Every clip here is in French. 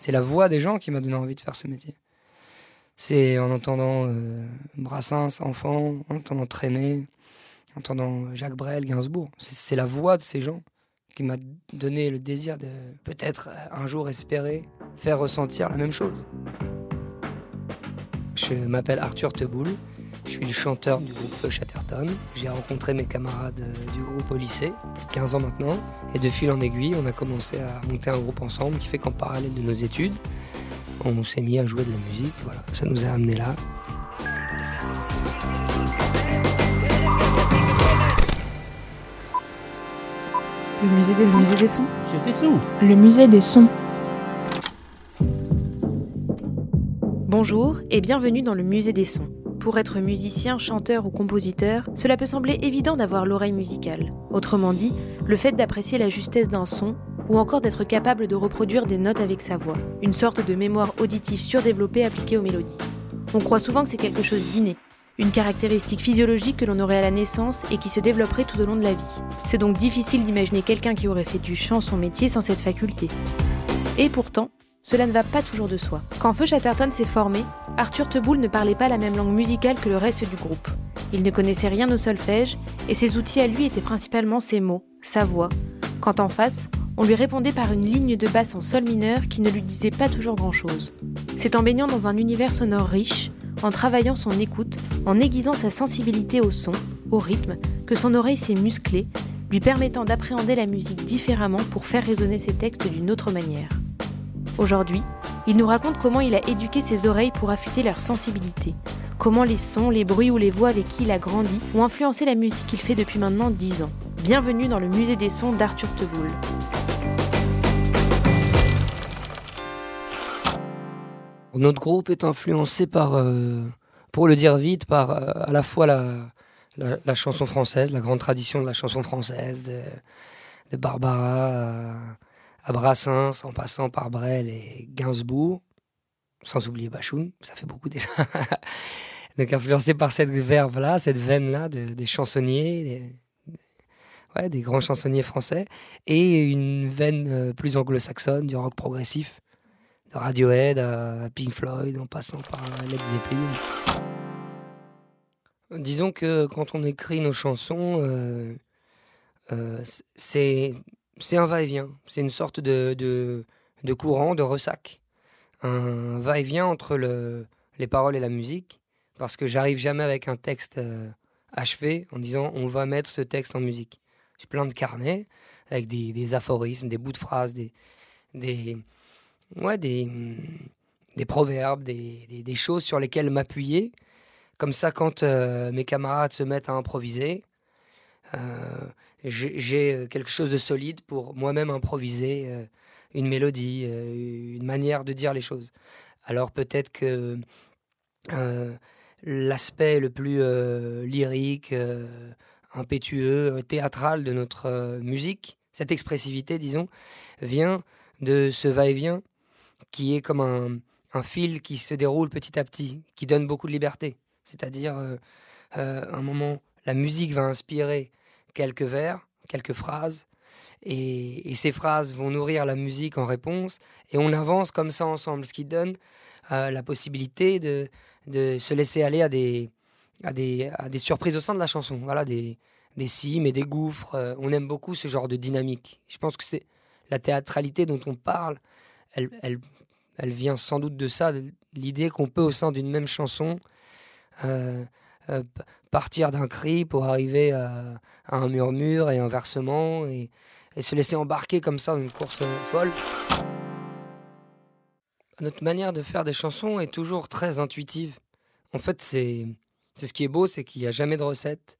C'est la voix des gens qui m'a donné envie de faire ce métier. C'est en entendant euh, Brassens, enfant, en entendant Traîner, en entendant Jacques Brel, Gainsbourg. C'est c'est la voix de ces gens qui m'a donné le désir de peut-être euh, un jour espérer faire ressentir la même chose. Je m'appelle Arthur Teboul, je suis le chanteur du groupe Feu Chatterton. J'ai rencontré mes camarades euh, du groupe au lycée, plus de 15 ans maintenant, et de fil en aiguille, on a commencé à monter un groupe ensemble qui fait qu'en parallèle de nos études, on s'est mis à jouer de la musique, voilà, ça nous a amené là. Le musée des sons. musée des sons. Le musée des sons. Bonjour et bienvenue dans le musée des sons. Pour être musicien, chanteur ou compositeur, cela peut sembler évident d'avoir l'oreille musicale. Autrement dit, le fait d'apprécier la justesse d'un son ou encore d'être capable de reproduire des notes avec sa voix, une sorte de mémoire auditive surdéveloppée appliquée aux mélodies. On croit souvent que c'est quelque chose d'inné, une caractéristique physiologique que l'on aurait à la naissance et qui se développerait tout au long de la vie. C'est donc difficile d'imaginer quelqu'un qui aurait fait du chant son métier sans cette faculté. Et pourtant, cela ne va pas toujours de soi. Quand Feu Chatterton s'est formé, Arthur Teboul ne parlait pas la même langue musicale que le reste du groupe. Il ne connaissait rien au solfège, et ses outils à lui étaient principalement ses mots, sa voix. Quand en face, on lui répondait par une ligne de basse en sol mineur qui ne lui disait pas toujours grand-chose. C'est en baignant dans un univers sonore riche, en travaillant son écoute, en aiguisant sa sensibilité au son, au rythme, que son oreille s'est musclée, lui permettant d'appréhender la musique différemment pour faire résonner ses textes d'une autre manière. Aujourd'hui, il nous raconte comment il a éduqué ses oreilles pour affûter leur sensibilité, comment les sons, les bruits ou les voix avec qui il a grandi ont influencé la musique qu'il fait depuis maintenant 10 ans. Bienvenue dans le musée des sons d'Arthur Teboul. Notre groupe est influencé par, euh, pour le dire vite, par euh, à la fois la, chanson française, la grande tradition de la chanson française, de, Barbara à, Brassens, en passant par Brel et Gainsbourg, sans oublier Bachoun, ça fait beaucoup déjà. Donc influencé par cette verve-là, cette veine-là de- des chansonniers, des, ouais, des grands chansonniers français, et une veine euh, plus anglo-saxonne, du rock progressif, de Radiohead à Pink Floyd, en passant par Led Zeppelin. Disons que quand on écrit nos chansons, euh, euh, c'est c'est un va-et-vient, c'est une sorte de, de, courant, de ressac. Un va-et-vient entre le, les paroles et la musique, parce que j'arrive jamais avec un texte euh, achevé en disant on va mettre ce texte en musique. J'ai plein de carnets avec des, aphorismes, des bouts de phrases, des, des, ouais, des, des proverbes, des, des- choses sur lesquelles m'appuyer. Comme ça, quand euh, mes camarades se mettent à improviser, j'ai j'ai, euh, quelque chose de solide pour moi-même improviser euh, une mélodie, euh, une manière de dire les choses. Alors peut-être que euh, l'aspect le plus euh, lyrique, euh, impétueux, euh, théâtral de notre euh, musique, cette expressivité, disons, vient de ce va-et-vient qui est comme un, un fil qui se déroule petit à petit, qui donne beaucoup de liberté. C'est-à-dire, euh, euh, un moment, la musique va inspirer quelques vers, quelques phrases, et, ces phrases vont nourrir la musique en réponse, et on avance comme ça ensemble, ce qui donne euh, la possibilité de, de se laisser aller à des, à, des, à des surprises au sein de la chanson, voilà, des, des cimes et des gouffres. euh, on aime beaucoup ce genre de dynamique. Je pense que c'est la théâtralité dont on parle, elle, elle, elle vient sans doute de ça, l'idée qu'on peut au sein d'une même chanson euh, euh, partir d'un cri pour arriver à, un murmure et un versement et, et se laisser embarquer comme ça dans une course euh, folle. Notre manière de faire des chansons est toujours très intuitive. En fait, c'est c'est ce qui est beau, c'est qu'il n'y a jamais de recette.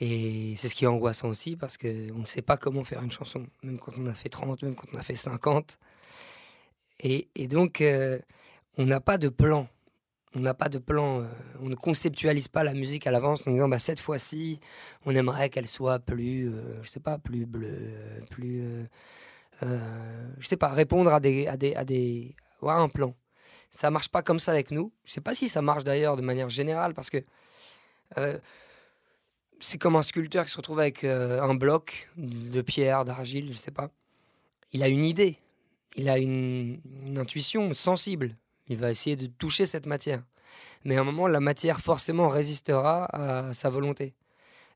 Et c'est ce qui est angoissant aussi parce qu'on ne sait pas comment faire une chanson, même quand on a fait 30, même quand on a fait 50. Et, donc, euh, on n'a pas de plan. On n'a pas de plan. Euh, on ne conceptualise pas la musique à l'avance en disant bah, cette fois-ci, on aimerait qu'elle soit plus, euh, je sais pas, plus bleue, plus. je sais pas, répondre à des. À des, à des un plan. Ça marche pas comme ça avec nous. Je sais pas si ça marche d'ailleurs de manière générale parce que c'est comme un sculpteur qui se retrouve avec euh, un bloc de pierre, d'argile, je sais pas. Il a une idée, il a une, intuition sensible. Il va essayer de toucher cette matière. Mais à un moment, la matière forcément résistera à sa volonté.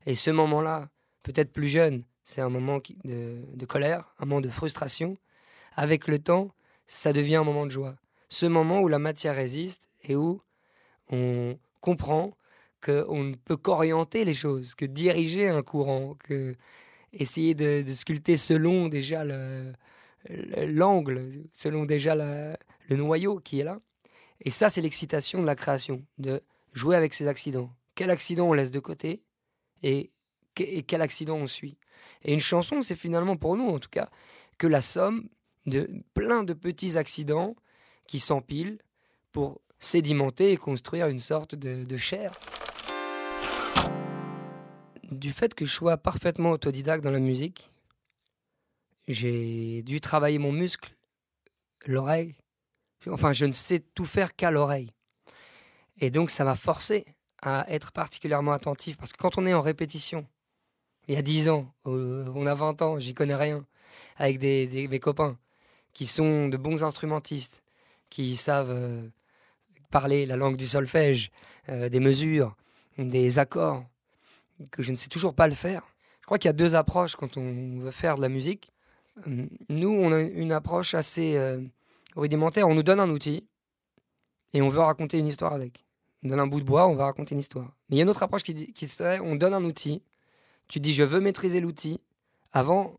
Et ce moment-là, peut-être plus jeune, c'est un moment de, de colère, un moment de frustration. Avec le temps, ça devient un moment de joie. Ce moment où la matière résiste et où on comprend qu'on ne peut qu'orienter les choses, que diriger un courant, que essayer de, sculpter selon déjà l'angle, selon déjà le noyau qui est là. Et ça, c'est l'excitation de la création, de jouer avec ces accidents. Quel accident on laisse de côté et, quel accident on suit. Et une chanson, c'est finalement pour nous, en tout cas, que la somme de plein de petits accidents qui s'empilent pour sédimenter et construire une sorte de, de chair du fait que je sois parfaitement autodidacte dans la musique, j'ai dû travailler mon muscle, l'oreille. Enfin, je ne sais tout faire qu'à l'oreille. Et donc, ça m'a forcé à être particulièrement attentif. Parce que quand on est en répétition, il y a 10 ans, euh, on a 20 ans, j'y connais rien, avec des, mes copains qui sont de bons instrumentistes, qui savent euh, parler la langue du solfège, euh, des mesures, des accords, que je ne sais toujours pas le faire. Je crois qu'il y a deux approches quand on veut faire de la musique. Euh, nous, on a une approche assez rudimentaire. On nous donne un outil et on veut raconter une histoire avec. On donne un bout de bois, on va raconter une histoire. Mais il y a une autre approche qui, serait on donne un outil, tu dis je veux maîtriser l'outil avant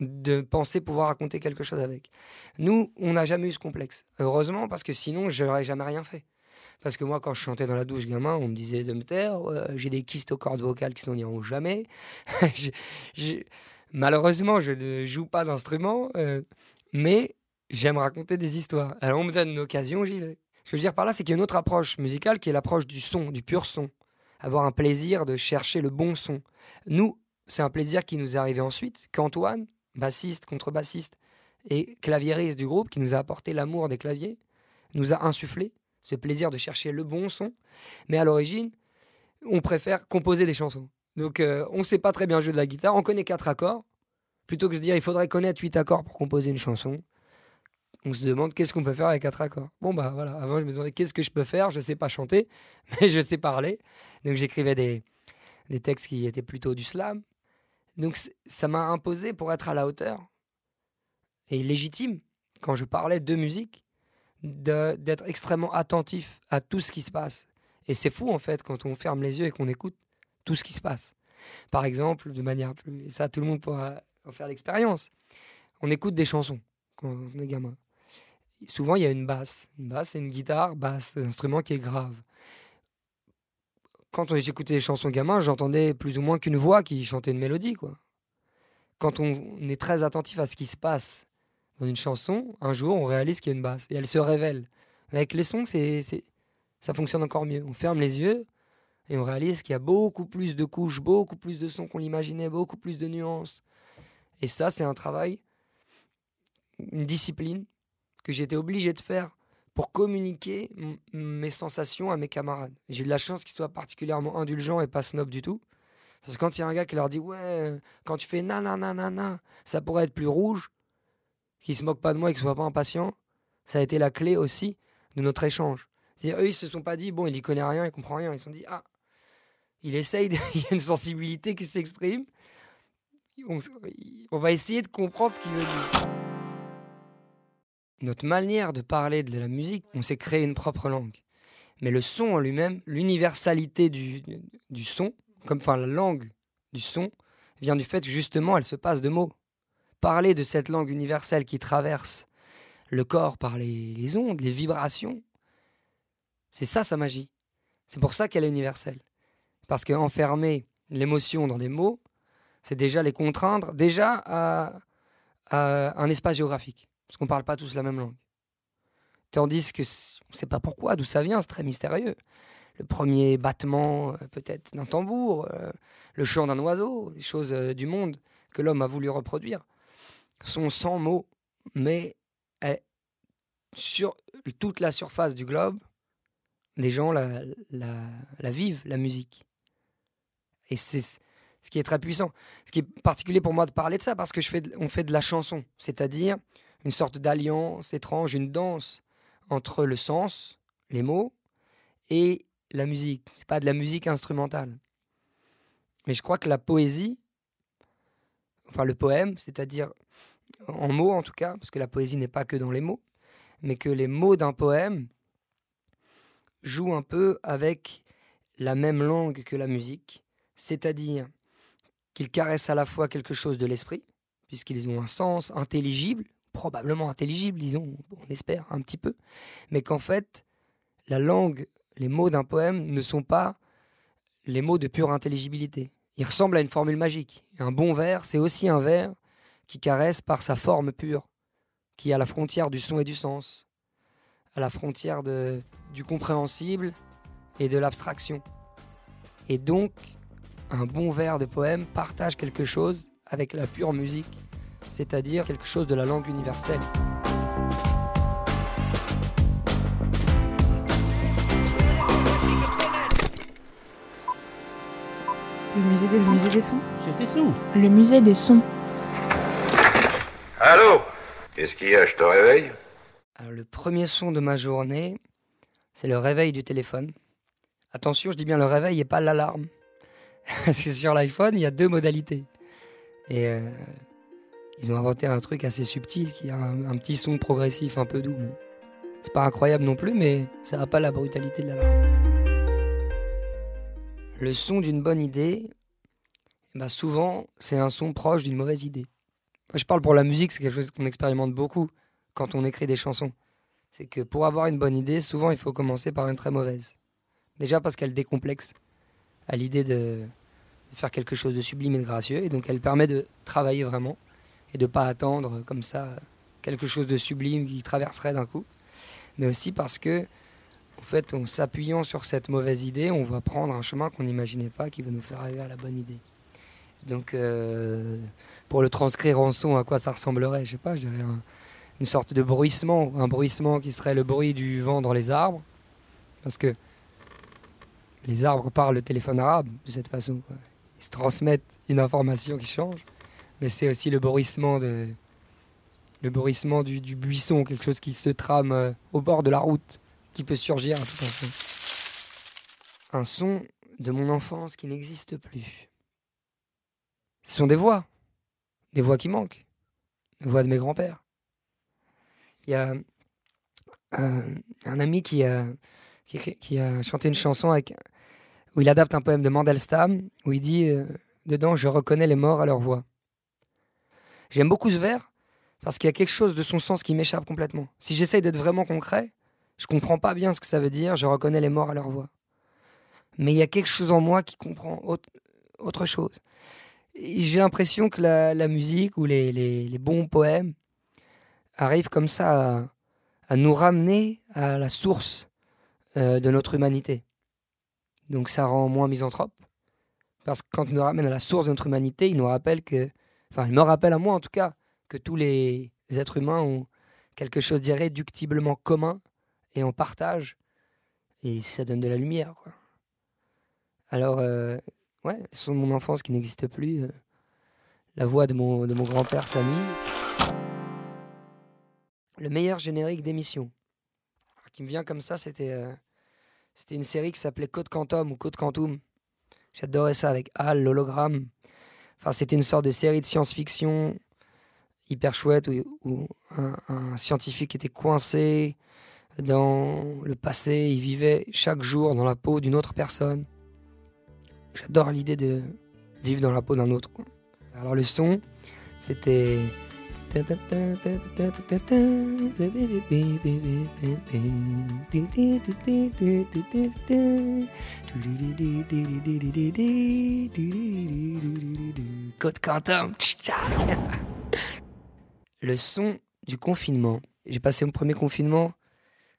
de penser pouvoir raconter quelque chose avec. Nous, on n'a jamais eu ce complexe. Heureusement, parce que sinon, je n'aurais jamais rien fait. Parce que moi, quand je chantais dans la douche gamin, on me disait de me taire. j'ai des kystes aux cordes vocales qui n'en jamais. Malheureusement, je ne joue pas d'instrument, euh, mais j'aime raconter des histoires. Alors, on me donne une occasion, j'y vais. Ce que je veux dire par là, c'est qu'il y a une autre approche musicale qui est l'approche du son, du pur son. Avoir un plaisir de chercher le bon son. Nous, c'est un plaisir qui nous est arrivé ensuite, qu'Antoine, bassiste, contrebassiste et claviériste du groupe, qui nous a apporté l'amour des claviers, nous a insufflé ce plaisir de chercher le bon son. Mais à l'origine, on préfère composer des chansons. Donc euh, on ne sait pas très bien jouer de la guitare, on connaît quatre accords. Plutôt que de se dire il faudrait connaître huit accords pour composer une chanson, on se demande qu'est-ce qu'on peut faire avec quatre accords. Bon bah voilà, avant je me demandais qu'est-ce que je peux faire, je ne sais pas chanter, mais je sais parler. Donc j'écrivais des, des textes qui étaient plutôt du slam. Donc ça m'a imposé pour être à la hauteur et légitime quand je parlais de musique d'être extrêmement attentif à tout ce qui se passe. Et c'est fou en fait quand on ferme les yeux et qu'on écoute tout ce qui se passe. Par exemple, de manière plus. Ça, tout le monde pourra en faire l'expérience. On écoute des chansons quand on est gamin. Souvent, il y a une basse. Une basse, c'est une guitare basse, un instrument qui est grave. Quand j'écoutais les chansons gamins, j'entendais plus ou moins qu'une voix qui chantait une mélodie. quoi. Quand on est très attentif à ce qui se passe dans une chanson, un jour, on réalise qu'il y a une basse et elle se révèle. Avec les sons, c'est, ça fonctionne encore mieux. On ferme les yeux et on réalise qu'il y a beaucoup plus de couches, beaucoup plus de sons qu'on l'imaginait, beaucoup plus de nuances. Et ça, c'est un travail, une discipline que j'étais obligé de faire pour communiquer mes sensations à mes camarades. J'ai eu de la chance qu'ils soient particulièrement indulgents et pas snob du tout. Parce que quand il y a un gars qui leur dit Ouais, quand tu fais na na ça pourrait être plus rouge, qui se moque pas de moi et qui soit pas impatient, ça a été la clé aussi de notre échange. C'est-à-dire, eux, ils se sont pas dit, bon, il y connaît rien, il comprend rien. Ils se sont dit, ah, il essaye, il y a une sensibilité qui s'exprime. On, va essayer de comprendre ce qu'il veut dire. Notre manière de parler de la musique, on s'est créé une propre langue. Mais le son en lui-même, l'universalité du, du son, comme enfin la langue du son, vient du fait que justement elle se passe de mots parler de cette langue universelle qui traverse le corps par les, ondes, les vibrations, c'est ça sa magie. C'est pour ça qu'elle est universelle. Parce qu'enfermée l'émotion dans des mots, c'est déjà les contraindre déjà à un espace géographique. Parce qu'on ne parle pas tous la même langue. Tandis que on ne sait pas pourquoi, d'où ça vient, c'est très mystérieux. Le premier battement euh, peut-être d'un tambour, euh, le chant d'un oiseau, les choses euh, du monde que l'homme a voulu reproduire, sont sans mots, mais sur toute la surface du globe, les gens la, la, la vivent, la musique. Et c'est ce qui est très puissant. Ce qui est particulier pour moi de parler de ça, parce que je fais on fait de la chanson, c'est-à-dire une sorte d'alliance étrange, une danse entre le sens, les mots, et la musique. C'est pas de la musique instrumentale. Mais je crois que la poésie, enfin le poème, c'est-à-dire en mots en tout cas, parce que la poésie n'est pas que dans les mots, mais que les mots d'un poème jouent un peu avec la même langue que la musique, c'est-à-dire qu'ils caressent à la fois quelque chose de l'esprit, puisqu'ils ont un sens intelligible, probablement intelligible, disons, on espère un petit peu, mais qu'en fait, la langue, les mots d'un poème ne sont pas les mots de pure intelligibilité. Ils ressemblent à une formule magique. Un bon vers, c'est aussi un vers qui caresse par sa forme pure, qui est à la frontière du son et du sens, à la frontière du compréhensible et de l'abstraction. Et donc, un bon vers de poème partage quelque chose avec la pure musique, c'est-à-dire quelque chose de la langue universelle. Le musée des, musée des sons. C'était sous. Le musée des sons. Allô? Qu'est-ce qu'il y a? Je te réveille? Alors, le premier son de ma journée, c'est le réveil du téléphone. Attention, je dis bien le réveil et pas l'alarme. Parce que sur l'iPhone, il y a deux modalités. Et euh, ils ont inventé un truc assez subtil qui a un, petit son progressif un peu doux. C'est pas incroyable non plus, mais ça n'a pas la brutalité de l'alarme. Le son d'une bonne idée, bah souvent, c'est un son proche d'une mauvaise idée. Moi, je parle pour la musique, c'est quelque chose qu'on expérimente beaucoup quand on écrit des chansons. C'est que pour avoir une bonne idée, souvent, il faut commencer par une très mauvaise. Déjà parce qu'elle décomplexe à l'idée de faire quelque chose de sublime et de gracieux, et donc elle permet de travailler vraiment et de pas attendre comme ça quelque chose de sublime qui traverserait d'un coup, mais aussi parce que en fait, en s'appuyant sur cette mauvaise idée, on va prendre un chemin qu'on n'imaginait pas qui va nous faire arriver à la bonne idée. Donc, euh, pour le transcrire en son, à quoi ça ressemblerait Je sais pas, je dirais un- une sorte de bruissement, un bruissement qui serait le bruit du vent dans les arbres, parce que les arbres parlent le téléphone arabe de cette façon. Ils se transmettent une information qui change, mais c'est aussi le bruissement de le du, buisson, quelque chose qui se trame euh, au bord de la route, qui peut surgir à tout. Un son de mon enfance qui n'existe plus. Ce sont des voix, des voix qui manquent, des voix de mes grands-pères. Il y a euh, un ami qui a, chanté une chanson où il adapte un poème de Mandelstam, où il dit euh, dedans Je reconnais les morts à leur voix. J'aime beaucoup ce vers parce qu'il y a quelque chose de son sens qui m'échappe complètement. Si j'essaye d'être vraiment concret, je comprends pas bien ce que ça veut dire Je reconnais les morts à leur voix. Mais il y a quelque chose en moi qui comprend autre, chose. J'ai l'impression que la, musique ou les, bons poèmes arrivent comme ça à, à nous ramener à la source euh, de notre humanité. Donc ça rend moins misanthrope. Parce que quand il nous ramène à la source de notre humanité, il nous rappelle que, enfin, il me rappelle à moi en tout cas, que tous les êtres humains ont quelque chose d'irréductiblement commun et on partage. Et ça donne de la lumière, quoi. Alors, euh, ouais, ce sont mon enfance qui n'existe plus. euh, la voix de mon, de mon grand-père Samy. Le meilleur générique d'émission. Qui me vient comme ça, c'était euh, c'était une série qui s'appelait Code Quantum ou Code Quantum. J'adorais ça avec Hal, l'hologramme. C'était une sorte de série de science-fiction hyper chouette où, un, scientifique était coincé dans le passé. Il vivait chaque jour dans la peau d'une autre personne. J'adore l'idée de vivre dans la peau d'un autre. Alors le son, c'était Côte Quentin. Le son du confinement. J'ai passé mon premier confinement,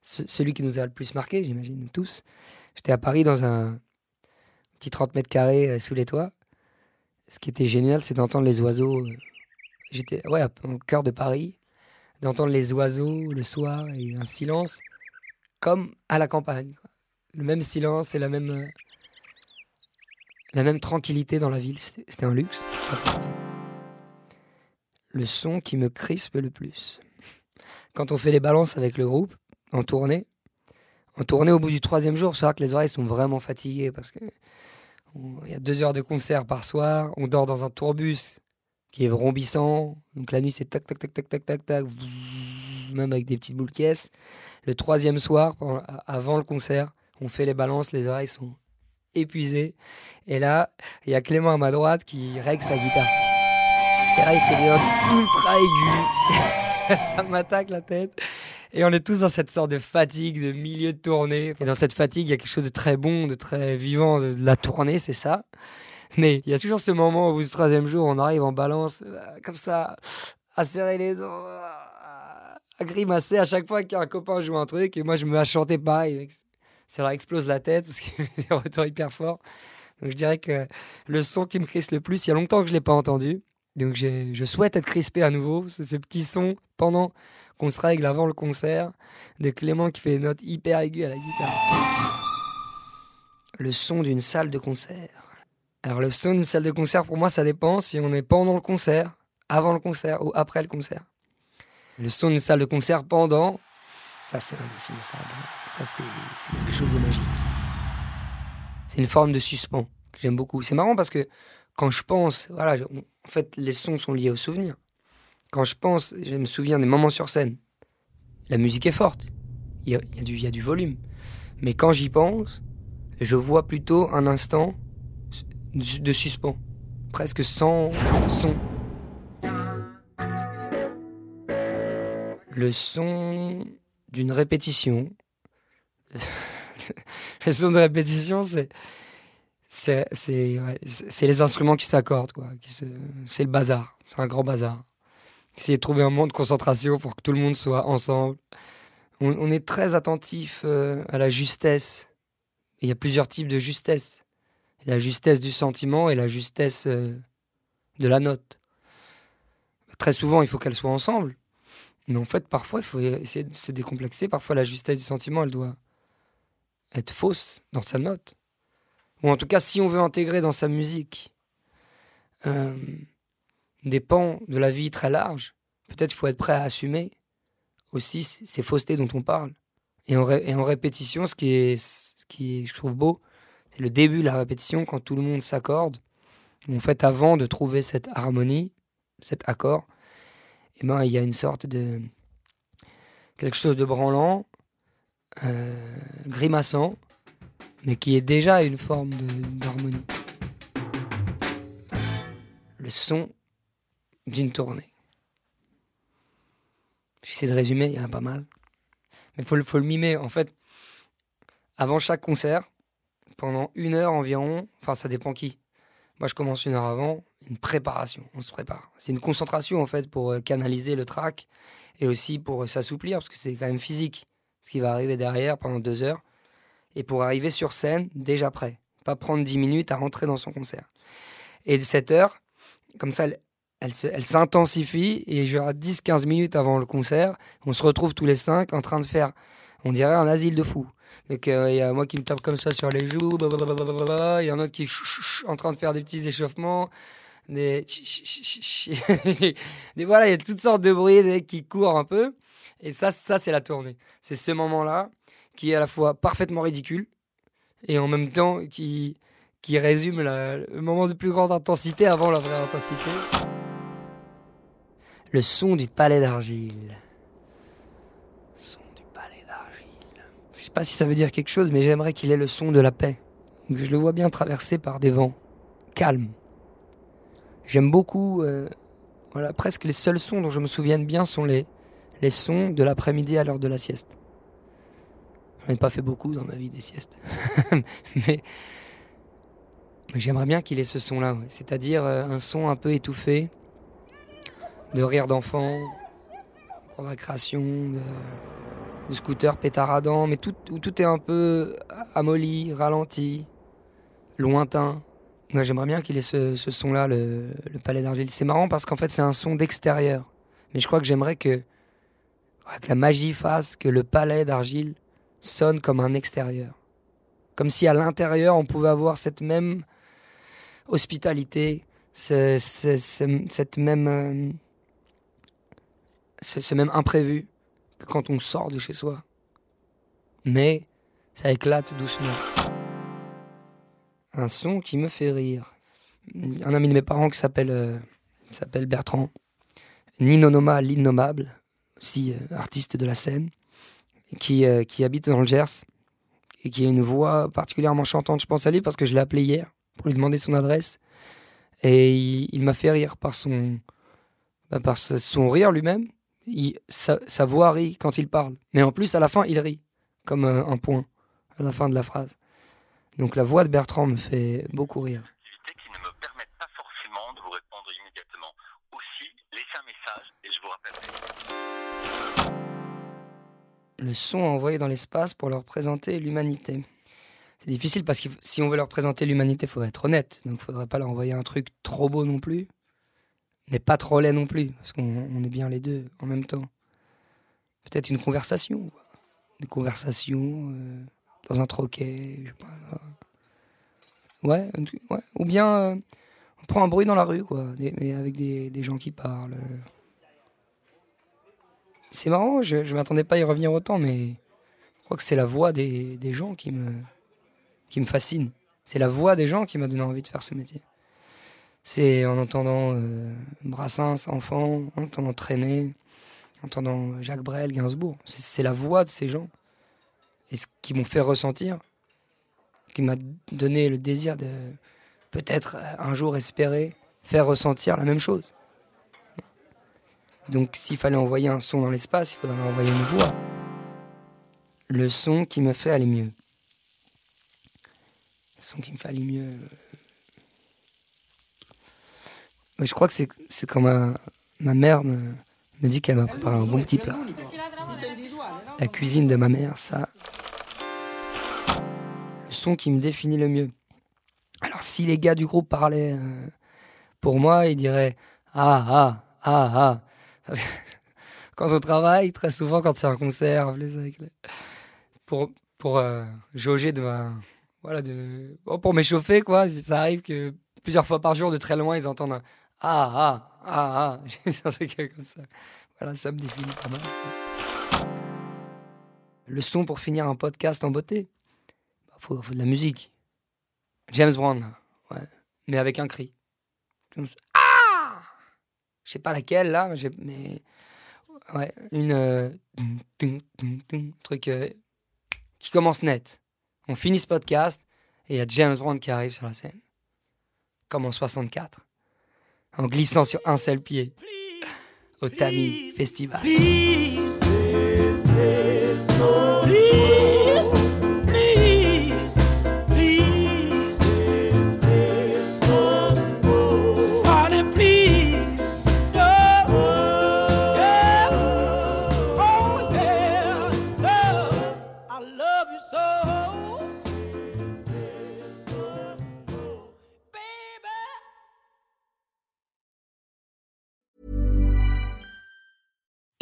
celui qui nous a le plus marqué, j'imagine, tous. J'étais à Paris dans un petit 30 mètres carrés euh, sous les toits. Ce qui était génial, c'est d'entendre les oiseaux. J'étais ouais, au cœur de Paris, d'entendre les oiseaux le soir et un silence comme à la campagne. Le même silence et la même, la même tranquillité dans la ville. C'était un luxe. Le son qui me crispe le plus. Quand on fait les balances avec le groupe, en tournée, en tournée au bout du troisième jour, c'est vrai que les oreilles sont vraiment fatiguées parce que il y a deux heures de concert par soir. On dort dans un tourbus qui est vrombissant. Donc la nuit, c'est tac, tac, tac, tac, tac, tac, tac, même avec des petites boules caisses. Le troisième soir, avant le concert, on fait les balances, les oreilles sont épuisées. Et là, il y a Clément à ma droite qui règle sa guitare. Et là, il fait des notes ultra aigus. Ça m'attaque la tête. Et on est tous dans cette sorte de fatigue, de milieu de tournée. Et dans cette fatigue, il y a quelque chose de très bon, de très vivant de la tournée, c'est ça. Mais il y a toujours ce moment au bout du troisième jour, on arrive en balance, euh, comme ça, à serrer les dents, à grimacer à chaque fois qu'un copain joue un truc. Et moi, je me mets à chanter pareil. Ça leur explose la tête parce qu'il a des retours hyper forts. Donc je dirais que le son qui me crispe le plus, il y a longtemps que je ne l'ai pas entendu. Donc je souhaite être crispé à nouveau. C'est ce petit son pendant qu'on se règle avant le concert de Clément qui fait des notes hyper aiguës à la guitare. Le son d'une salle de concert. Alors le son d'une salle de concert, pour moi, ça dépend si on est pendant le concert, avant le concert ou après le concert. Le son d'une salle de concert pendant, ça c'est indéfinissable. Ça c'est quelque chose de magique. C'est une forme de suspens que j'aime beaucoup. C'est marrant parce que quand je pense, voilà, en fait, les sons sont liés aux souvenirs. Quand je pense, je me souviens des moments sur scène. La musique est forte. Il y a, du, il y a du volume. Mais quand j'y pense, je vois plutôt un instant de suspens. Presque sans son. Le son d'une répétition. le son de répétition, c'est c'est c'est les instruments qui s'accordent quoi c'est le bazar c'est un grand bazar essayer de trouver un moment de concentration pour que tout le monde soit ensemble on, est très attentif euh, à la justesse il y a plusieurs types de justesse la justesse du sentiment et la justesse euh, de la note. Très souvent il faut qu'elles soient ensemble. Mais en fait parfois il faut essayer de se décomplexer. Parfois la justesse du sentiment elle doit être fausse dans sa note. Ou en tout cas si on veut intégrer dans sa musique euh, des pans de la vie très larges, peut-être faut être prêt à assumer aussi ces faussetés dont on parle. Et en, et en répétition, ce qui est, ce qui je trouve beau, c'est le début de la répétition quand tout le monde s'accorde. En fait, avant de trouver cette harmonie, cet accord, eh ben, il y a une sorte de quelque chose de branlant, euh, grimaçant, mais qui est déjà une forme d'harmonie. Le son d'une tournée. J'essaie de résumer, il y en a pas mal. Mais il faut, faut, le mimer. En fait, avant chaque concert, pendant une heure environ, enfin ça dépend qui. Moi je commence une heure avant, une préparation, on se prépare. C'est une concentration en fait pour euh, canaliser le track et aussi pour euh, s'assouplir parce que c'est quand même physique ce qui va arriver derrière pendant deux heures et pour arriver sur scène déjà prêt. Pas prendre 10 minutes à rentrer dans son concert. Et cette heure, comme ça, elle, elle s'intensifie et genre 10-15 minutes avant le concert, on se retrouve tous les cinq en train de faire, on dirait un asile de fous. Donc euh, il y a moi qui me tape comme ça sur les joues, il y a un autre qui est en train de faire des petits échauffements, des voilà, il y a toutes sortes de bruits qui courent un peu. Et ça, ça c'est la tournée. C'est ce moment-là qui est à la fois parfaitement ridicule et en même temps qui, qui résume le moment de plus grande intensité avant la vraie intensité. Le son du palais d'argile. Son du palais d'argile. Je sais pas si ça veut dire quelque chose, mais j'aimerais qu'il ait le son de la paix. je le vois bien traversé par des vents calmes. J'aime beaucoup euh, Voilà, presque les seuls sons dont je me souvienne bien sont les, les sons de l'après-midi à l'heure de la sieste. J'en ai pas fait beaucoup dans ma vie des siestes. mais, j'aimerais bien qu'il ait ce son-là, c'est-à-dire euh, un son un peu étouffé, de rire d'enfant, de récréation, de, de scooter pétaradant, mais tout, où tout est un peu amolli, ralenti, lointain. Moi, j'aimerais bien qu'il ait ce, ce son-là, le, le palais d'argile. C'est marrant parce qu'en fait, c'est un son d'extérieur. Mais je crois que j'aimerais que, que la magie fasse que le palais d'argile sonne comme un extérieur. Comme si à l'intérieur, on pouvait avoir cette même hospitalité, ce- ce- ce- cette même, euh, ce même imprévu quand on sort de chez soi. Mais ça éclate doucement. Un son qui me fait rire. Un ami de mes parents qui s'appelle euh, s'appelle Bertrand. Ninonoma l'innommable, aussi euh, artiste de la scène, qui, euh, qui habite dans le Gers et qui a une voix particulièrement chantante. Je pense à lui parce que je l'ai appelé hier pour lui demander son adresse. Et il, m'a fait rire par son, bah, par son rire lui-même. Il- Sa, sa voix rit quand il parle. Mais en plus, à la fin, il rit, comme euh, un point, à la fin de la phrase. Donc la voix de Bertrand me fait beaucoup rire. activités qui ne me permettent pas forcément de vous répondre immédiatement. Aussi, laissez un message et je vous rappellerai. le son à envoyer dans l'espace pour leur présenter l'humanité. C'est difficile parce que si on veut leur présenter l'humanité, il faut être honnête. Donc il faudrait pas leur envoyer un truc trop beau non plus, mais pas trop laid non plus, parce qu'on on est bien les deux en même temps. Peut-être une conversation, quoi. Une conversation euh, dans un troquet, je. Ouais. Ou bien euh, on prend un bruit dans la rue, quoi, mais avec des, gens qui parlent. C'est marrant, je ne m'attendais pas à y revenir autant, mais je crois que c'est la voix des, des gens qui me, qui me fascine. C'est la voix des gens qui m'a donné envie de faire ce métier. C'est en entendant euh, Brassens, enfant, en entendant Traîner, en entendant Jacques Brel, Gainsbourg. C'est la voix de ces gens. Et ce qui m'ont fait ressentir, qui m'a donné le désir de peut-être euh, un jour espérer faire ressentir la même chose. Donc s'il fallait envoyer un son dans l'espace, il faudrait envoyer une voix. Le son qui me fait aller mieux. Le son qui me fait aller mieux. Je crois que c'est, quand ma, ma mère me, me dit qu'elle m'a préparé un bon petit plat. La cuisine de ma mère, ça. Le son qui me définit le mieux. Alors si les gars du groupe parlaient euh, pour moi, ils diraient Ah, ah, ah, ah. quand on travaille, très souvent, quand c'est un concert, pour, pour euh, jauger de ma. Voilà, de, bon, pour m'échauffer, quoi. Ça arrive que plusieurs fois par jour, de très loin, ils entendent un Ah, ah, ah, ah. C'est un truc comme ça. Voilà, ça me définit pas mal. Le son pour finir un podcast en beauté. Bah, faut, faut de la musique. James Brown, ouais. Mais avec un cri. Ah Je sais pas laquelle, là, mais j'ai-. Ouais, une. euh, tum, tum, truc euh, qui commence net. On finit ce podcast et il y a James Brown qui arrive sur la scène. Comme en 64. En glissant sur un seul pied. Au Tamis Festival.